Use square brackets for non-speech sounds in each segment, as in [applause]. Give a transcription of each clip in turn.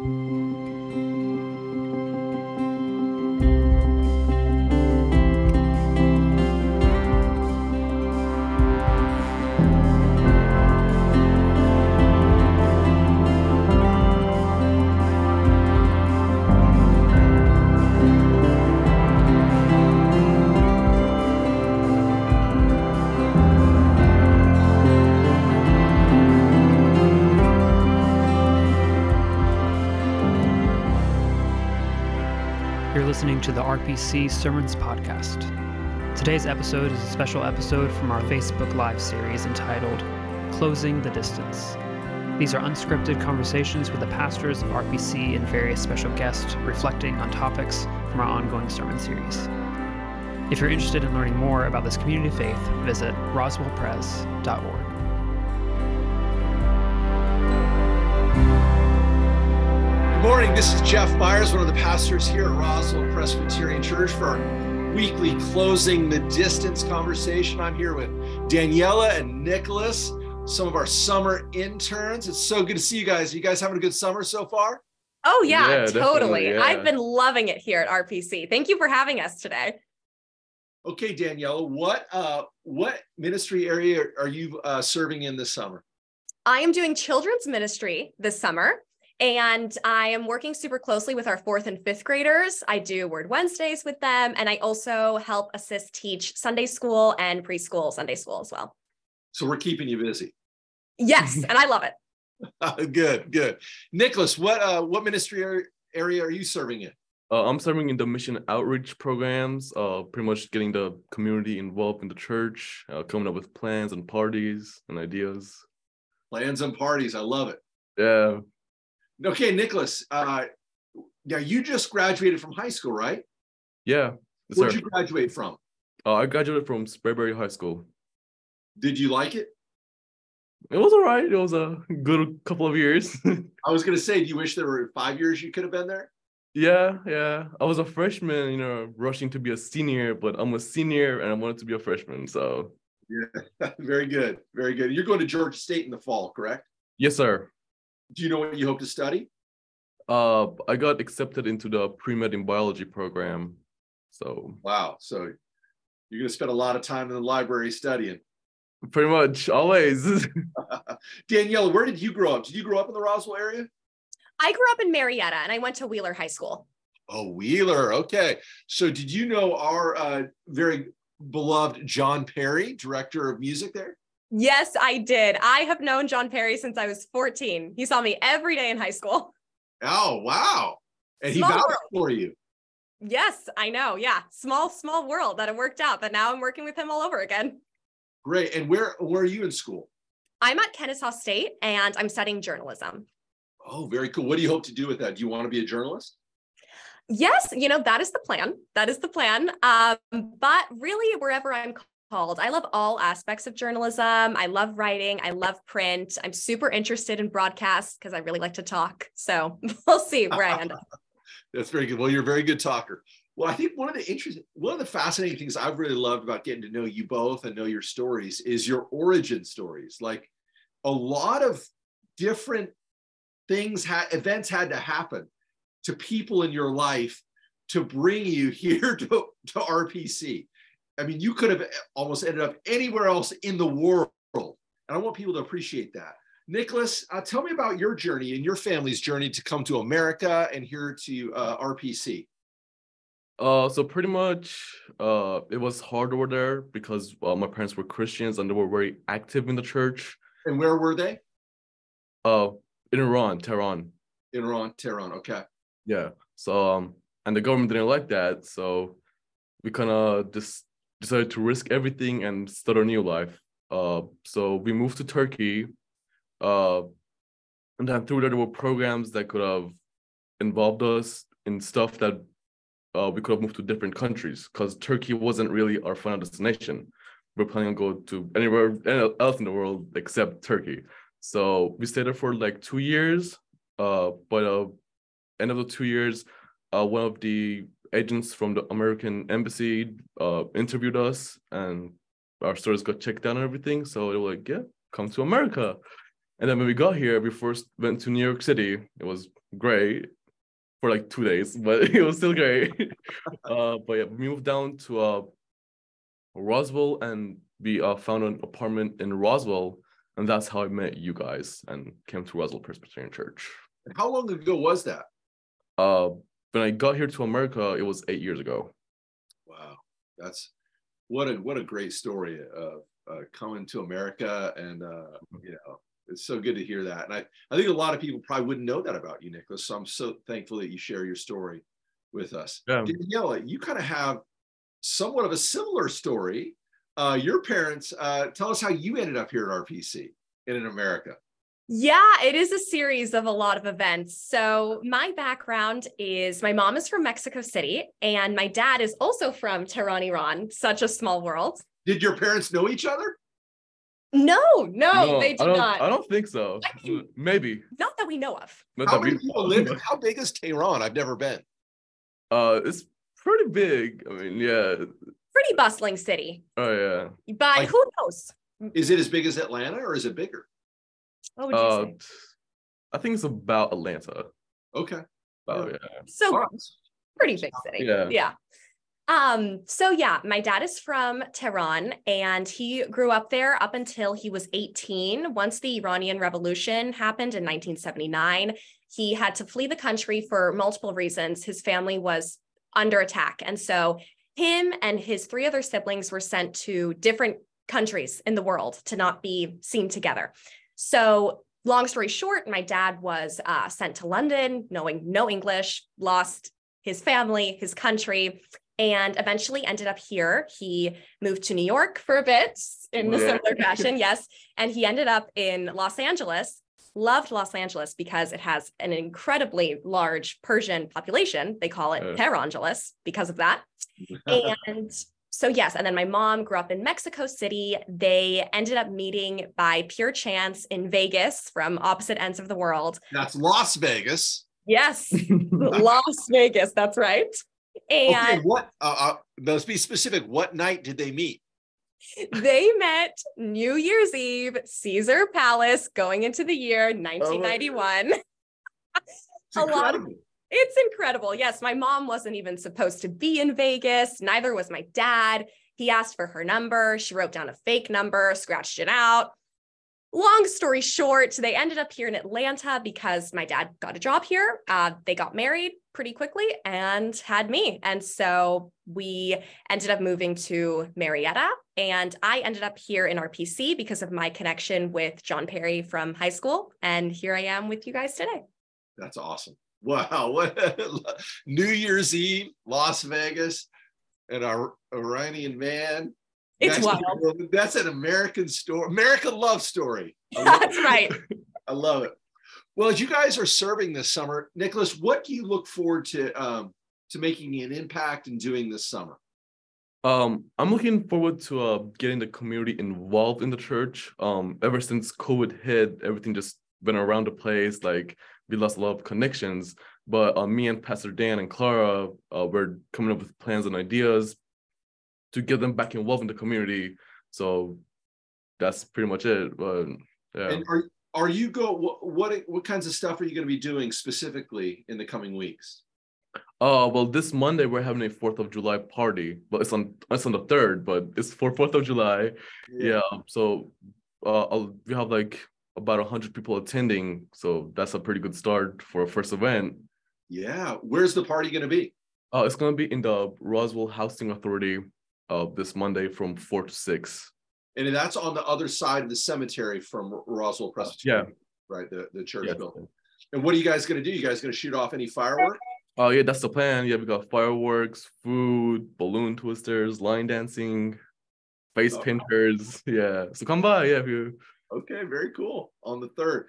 listening to RPC Sermons Podcast. Today's episode is a special episode from our Facebook Live series entitled Closing the Distance. These are unscripted conversations with the pastors of RPC and various special guests reflecting on topics from our ongoing sermon series. If you're interested in learning more about this community of faith, visit roswellpres.org. morning. This is Jeff Myers, one of the pastors here at Roswell Presbyterian Church for our weekly closing the distance conversation. I'm here with Daniela and Nicholas, some of our summer interns. It's so good to see you guys. You guys having a good summer so far? Oh yeah, yeah totally. Yeah. I've been loving it here at RPC. Thank you for having us today. Okay, Daniela, what uh, what ministry area are you uh, serving in this summer? I am doing children's ministry this summer. And I am working super closely with our fourth and fifth graders. I do Word Wednesdays with them, and I also help assist teach Sunday school and preschool Sunday school as well. So we're keeping you busy. Yes, [laughs] and I love it. [laughs] good, good. Nicholas, what uh, what ministry area are you serving in? Uh, I'm serving in the mission outreach programs, uh, pretty much getting the community involved in the church, uh, coming up with plans and parties and ideas. Plans and parties, I love it. Yeah, Okay, Nicholas. Uh, now you just graduated from high school, right? Yeah. Where'd you graduate from? Uh, I graduated from Sprayberry High School. Did you like it? It was all right. It was a good couple of years. [laughs] I was gonna say, do you wish there were five years you could have been there? Yeah, yeah. I was a freshman, you know, rushing to be a senior, but I'm a senior and I wanted to be a freshman. So yeah, [laughs] very good, very good. You're going to Georgia State in the fall, correct? Yes, sir. Do you know what you hope to study? Uh, I got accepted into the pre-med in biology program. So wow, so you're gonna spend a lot of time in the library studying. Pretty much always. [laughs] [laughs] Danielle, where did you grow up? Did you grow up in the Roswell area? I grew up in Marietta and I went to Wheeler High School. Oh, Wheeler. Okay. So did you know our uh, very beloved John Perry, director of music there? Yes, I did. I have known John Perry since I was 14. He saw me every day in high school. Oh, wow. And Small he vouched world. for you. Yes, I know. Yeah. Small, small world that it worked out, but now I'm working with him all over again. Great. And where where are you in school? I'm at Kennesaw State and I'm studying journalism. Oh, very cool. What do you hope to do with that? Do you want to be a journalist? Yes, you know, that is the plan. That is the plan. Um, but really, wherever I'm called. I love all aspects of journalism. I love writing. I love print. I'm super interested in broadcast because I really like to talk. So [laughs] we'll see where I end up. [laughs] That's very good. Well, you're a very good talker. Well, I think one of the interesting, one of the fascinating things I've really loved about getting to know you both and know your stories is your origin stories. Like a lot of different things had events had to happen to people in your life to bring you [laughs] here to, to RPC. I mean, you could have almost ended up anywhere else in the world. And I want people to appreciate that. Nicholas, uh, tell me about your journey and your family's journey to come to America and here to uh, RPC. Uh, so pretty much, uh, it was hard over there because uh, my parents were Christians and they were very active in the church. And where were they? Uh, in Iran, Tehran. In Iran, Tehran. Okay. Yeah. So um, and the government didn't like that, so we kind of just decided to risk everything and start a new life. Uh, so we moved to Turkey. Uh, and then through there, there were programs that could have involved us in stuff that uh, we could have moved to different countries because Turkey wasn't really our final destination. We we're planning on going to anywhere else in the world except Turkey. So we stayed there for like two years. Uh, but uh, end of the two years, uh, one of the agents from the American embassy uh, interviewed us, and our stories got checked out and everything. So they were like, "Yeah, come to America." And then when we got here, we first went to New York City. It was great for like two days, [laughs] but it was still great. [laughs] uh, but yeah, we moved down to uh, Roswell and we uh, found an apartment in Roswell, and that's how I met you guys and came to Roswell Presbyterian Church. How long ago was that? When I got here to America, it was eight years ago. Wow, that's what a what a great story of uh, coming to America, and uh, you know, it's so good to hear that. And I I think a lot of people probably wouldn't know that about you, Nicholas. So I'm so thankful that you share your story with us. Yeah. Daniela, you kind of have somewhat of a similar story. Uh, your parents, uh, tell us how you ended up here at RPC and in America. Yeah, it is a series of a lot of events. So, my background is my mom is from Mexico City, and my dad is also from Tehran, Iran. Such a small world. Did your parents know each other? No, no, they did don't. I don't think so. I mean- Maybe. Not that we know of. Not How many people live? [laughs] How big is Tehran? I've never been. Uh, it's pretty big. I mean, yeah. Pretty bustling city, Oh yeah. but Like- who knows? Is it as big as Atlanta or is it bigger? What would you Uh, say? I think it's about Atlanta. Okay. Oh Yeah. yeah. So, All right. pretty big city. Yeah. Yeah. Um, so yeah, my dad is from Tehran and he grew up there up until he was 18. Once the Iranian Revolution happened in 1979, he had to flee the country for multiple reasons. His family was under attack. And so him and his three other siblings were sent to different countries in the world to not be seen together. So long story short, my dad was uh, sent to London, knowing no English, lost his family, his country, and eventually ended up here. He moved to New York for a bit in a similar [laughs] fashion, yes. And he ended up in Los Angeles. Loved Los Angeles because it has an incredibly large Persian population. They call it Uh. Because of that. [laughs] And so, yes. And then my mom grew up in Mexico City. They ended up meeting by pure chance in Vegas from opposite ends of the world. That's Las Vegas. Yes, [laughs] Las Vegas. That's right. Okay, And what? Uh, uh, let's be specific. What night did they meet? they met New Year's Eve, Caesar Palace, going into the year 1991. It's A lot of-. It's incredible. Yes, my mom wasn't even supposed to be in Vegas. Neither was my dad. He asked for her number. She wrote down a fake number, scratched it out. Long story short, they ended up here in Atlanta because my dad got a job here. Uh, they got married pretty quickly and had me. And so we ended up moving to Marietta. And I ended up here in RPC because of my connection with John Perry from high school. And here I am with you guys today. That's awesome. Wow. [laughs] What New Year's Eve, Las Vegas, and our Iranian man. It's that's, wild. That's an American story, American love story. [laughs] That's right. [laughs] I love it. Well, as you guys are serving this summer, Nicholas, what do you look forward to um, to making an impact and doing this summer? Um, I'm looking forward to uh getting the community involved in the church. Um, ever since COVID hit, everything just went around the place. Like we lost a lot of connections. But uh, me and Pastor Dan and Clara, uh, we're coming up with plans and ideas to get them back involved in the community. So that's pretty much it. But yeah. And are are you go what, what what kinds of stuff are you going to be doing specifically in the coming weeks? Uh, well, this Monday we're having a Fourth of July party, but it's on it's on the third, but it's for Fourth of July. Yeah. So, uh, I'll, we have like about a hundred people attending, so that's a pretty good start for a first event. Yeah. Where's the party going to be? Uh, it's gonna be in the Roswell Housing Authority, uh, this Monday from four to six. And that's on the other side of the cemetery from Roswell Presbyterian, yeah right? The the church Yes. building. And what are you guys going to do? You guys going to shoot off any fireworks? Oh yeah, that's the plan. Yeah, we got fireworks, food, balloon twisters, line dancing, face Oh. painters. Yeah, so come by. Yeah, if you. Okay, very cool. On the third.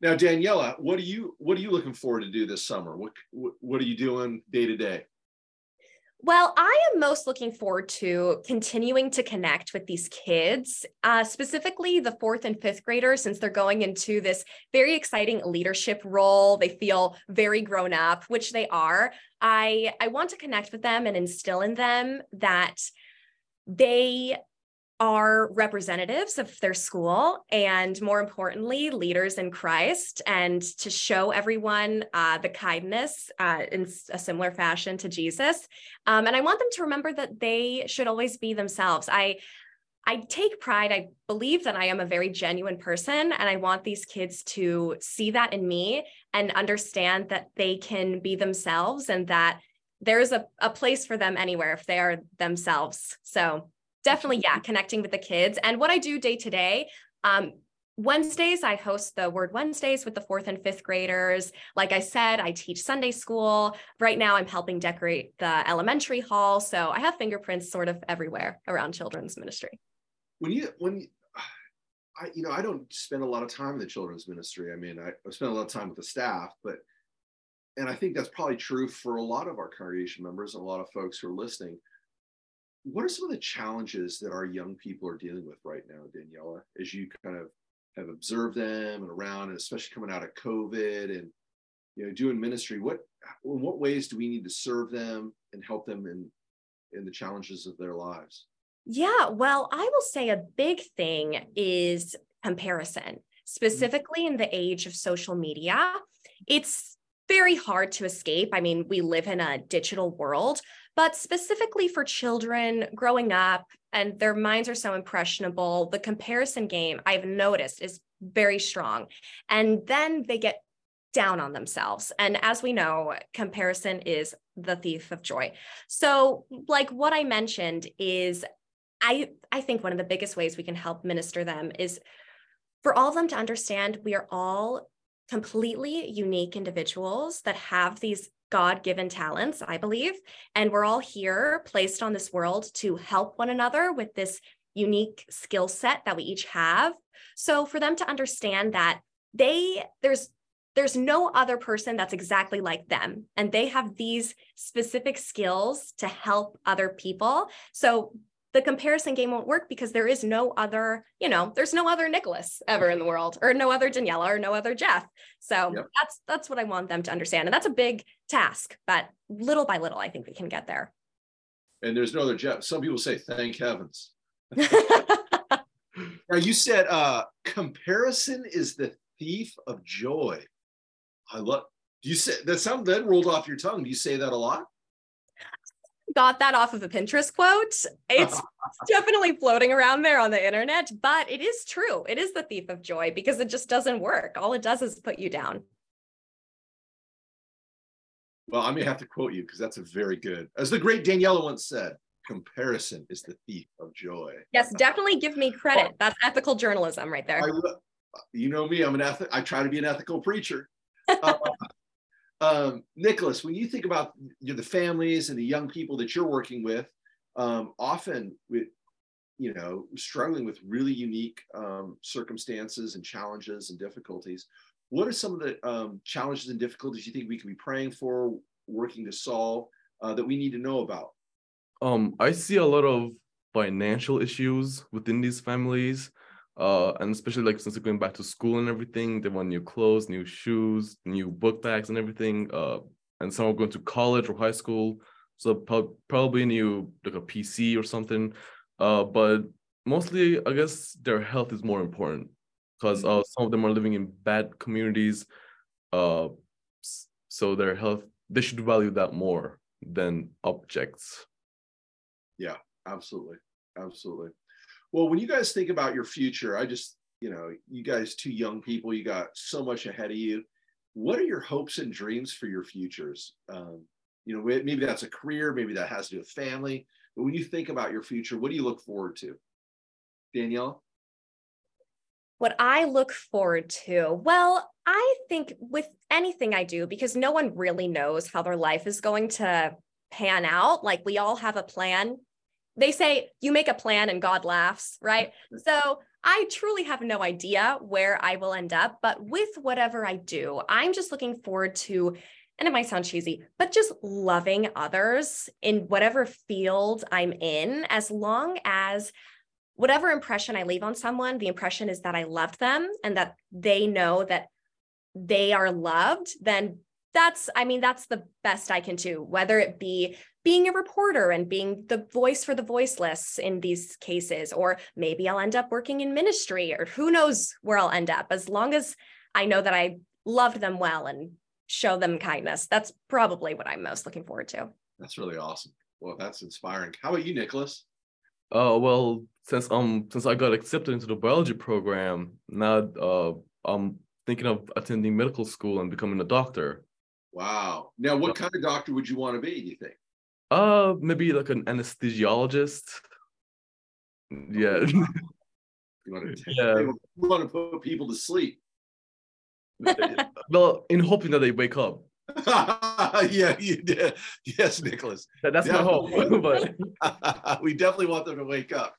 Now, Daniela, what are you what are you looking forward to do this summer? What what, are you doing day to day? Well, I am most looking forward to continuing to connect with these kids, uh, specifically the fourth and fifth graders, since they're going into this very exciting leadership role. They feel very grown up, which they are. I I want to connect with them and instill in them that they are representatives of their school and more importantly leaders in christ and to show everyone uh, the kindness uh, in a similar fashion to jesus um, and i want them to remember that they should always be themselves i I take pride. I believe that I am a very genuine person, and I want these kids to see that in me and understand that they can be themselves and that there's a, a place for them anywhere if they are themselves. So definitely yeah connecting with the kids and what i do day to day um, Wednesdays, I host the Word Wednesdays with the fourth and fifth graders. Like I said, I teach Sunday school. Right now, I'm helping decorate the elementary hall. So I have fingerprints sort of everywhere around children's ministry. When you, when you, I, you know, I don't spend a lot of time in the children's ministry. I mean, I, I spend a lot of time with the staff, but, and I think that's probably true for a lot of our congregation members and a lot of folks who are listening what are some of the challenges that our young people are dealing with right now, Daniela, as you kind of have observed them and around, and especially coming out of COVID and you know doing ministry? What in what ways do we need to serve them and help them in in the challenges of their lives? Yeah, well, I will say a big thing is comparison, mm-hmm. specifically in the age of social media. It's very hard to escape. I mean, we live in a digital world, but specifically for children growing up and their minds are so impressionable, the comparison game I've noticed is very strong. And then they get down on themselves. And as we know, comparison is the thief of joy. So, like what I mentioned is I I think one of the biggest ways we can help minister them is for all of them to understand we are all completely unique individuals that have these God given talents, I believe. And we're all here placed on this world to help one another with this unique skill set that we each have. So for them to understand that they, there's, there's no other person that's exactly like them and they have these specific skills to help other people so the comparison game won't work because there is no other, you know, there's no other Nicholas ever in the world, or no other Daniela, or no other Jeff. So yep. that's that's what I want them to understand, and that's a big task, but little by little, I think we can get there. And there's no other Jeff. Some people say, "Thank heavens." [laughs] now you said uh, comparison is the thief of joy. I love. Do you said that sound that rolled off your tongue. Do you say that a lot? Got that off of a Pinterest quote. It's definitely floating around there on the internet, but it is true. It is the thief of joy because it just doesn't work. All it does is put you down. Well, I may have to quote you because that's a very good, as the great Daniela once said, comparison is the thief of joy. Yes, definitely give me credit. That's ethical journalism right there. I, you know me, I'm an ethic, I try to be an ethical preacher. [laughs] Uh, um, Nicholas, when you think about you know, the families and the young people that you're working with, um, often with you know struggling with really unique um, circumstances and challenges and difficulties, what are some of the um, challenges and difficulties you think we can be praying for, working to solve uh, that we need to know about? Um, I see a lot of financial issues within these families uh, and especially like since they're going back to school and everything, they want new clothes, new shoes, new book bags and everything. Uh, and some are going to college or high school, so pro- probably new like a PC or something. Uh, but mostly, I guess their health is more important because uh, some of them are living in bad communities. Uh, so their health, they should value that more than objects. Yeah, absolutely, absolutely. Well, when you guys think about your future, I just, you know, you guys, two young people, you got so much ahead of you. What are your hopes and dreams for your futures? Um, you know, maybe that's a career, maybe that has to do with family. But when you think about your future, what do you look forward to? Danielle? What I look forward to, well, I think with anything I do, because no one really knows how their life is going to pan out. Like we all have a plan they say you make a plan and God laughs, right? Mm-hmm. so I truly have no idea where I will end up, but with whatever I do, I'm just looking forward to, and it might sound cheesy, but just loving others in whatever field I'm in, as long as whatever impression I leave on someone, the impression is that I loved them and that they know that they are loved, then that's i mean that's the best i can do whether it be being a reporter and being the voice for the voiceless in these cases or maybe i'll end up working in ministry or who knows where i'll end up as long as i know that i loved them well and show them kindness. That's probably what i'm most looking forward to. That's really awesome. Well that's inspiring. How about you nicholas? Uh well since um since i got accepted into the biology program now uh i'm thinking of attending medical school and becoming a doctor Wow. Now, what kind of doctor would you want to be, do you think? Uh, maybe like an anesthesiologist. Yeah. [laughs] you want to, yeah. you want to put people to sleep. [laughs] well, in hoping that they wake up. [laughs] yeah, you did. Yes, Nicholas. that's definitely. my hope. but we definitely want them to wake up.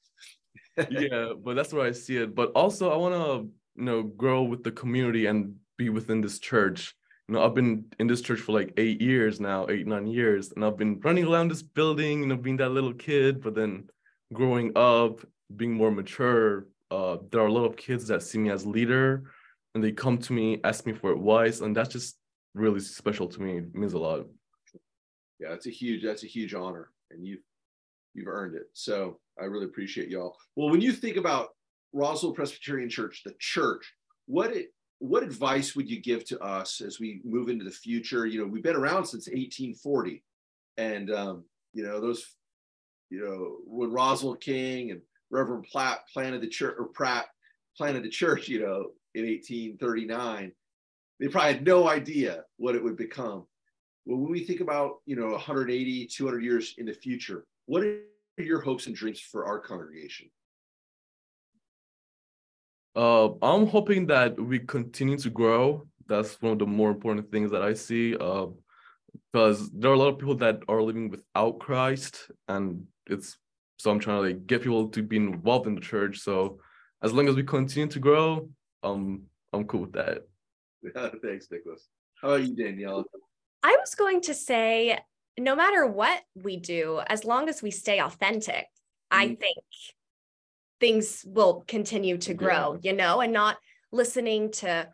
yeah, but that's where I see it. But also, I want to, you know, grow with the community and be within this church you know, I've been in this church for like eight years now, eight, nine years, and I've been running around this building, you know, being that little kid, but then growing up, being more mature, uh, there are a lot of kids that see me as leader and they come to me, ask me for advice, and that's just really special to me. It means a lot. Yeah, that's a huge, that's a huge honor, and you you've earned it. So I really appreciate y'all. Well, when you think about Roswell Presbyterian Church, the church, what it what advice would you give to us as we move into the future? You know, we've been around since 1840, and um, you know those, you know, when Roswell King and Reverend Platt planted the church or Pratt planted the church, you know, in 1839, they probably had no idea what it would become. Well, when we think about, you know, 180, 200 years in the future, what are your hopes and dreams for our congregation? Uh, I'm hoping that we continue to grow. That's one of the more important things that I see. Uh, because there are a lot of people that are living without Christ, and it's so I'm trying to like get people to be involved in the church. So as long as we continue to grow, um, I'm cool with that. [laughs] Thanks, Nicholas. How about you, Danielle? I was going to say, no matter what we do, as long as we stay authentic, mm-hmm. I think things will continue to grow, yeah. you know, and not listening to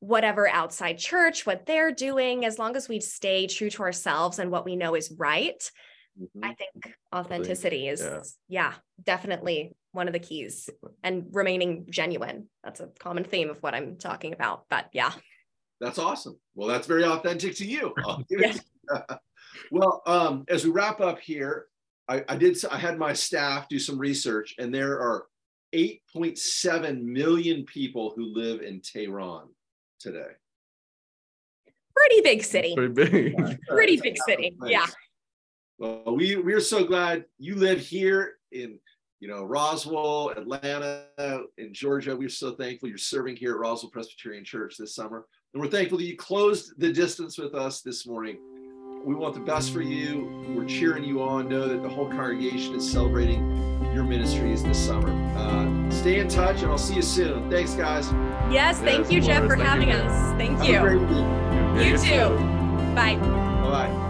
whatever outside church, what they're doing, as long as we stay true to ourselves and what we know is right. Mm-hmm. I think authenticity is, yeah. yeah, definitely one of the keys and remaining genuine. That's a common theme of what I'm talking about. But yeah. That's awesome. Well, that's very authentic to you. yeah. [laughs] well, um, as we wrap up here, I, I did I had my staff do some research, and there are 8.7 million people who live in Tehran today. Pretty big city. Pretty big. Pretty big city. Yeah. Well, we we are so glad you live here in you know Roswell, Atlanta, in Georgia. We're so thankful you're serving here at Roswell Presbyterian Church this summer, and we're thankful that you closed the distance with us this morning we want the best for you. We're cheering you on. Know that the whole congregation is celebrating your ministries this summer. Uh, stay in touch, and I'll see you soon. Thanks, guys. Yes, thank you, Jeff, for having us. Thank you. You too. Bye. Bye.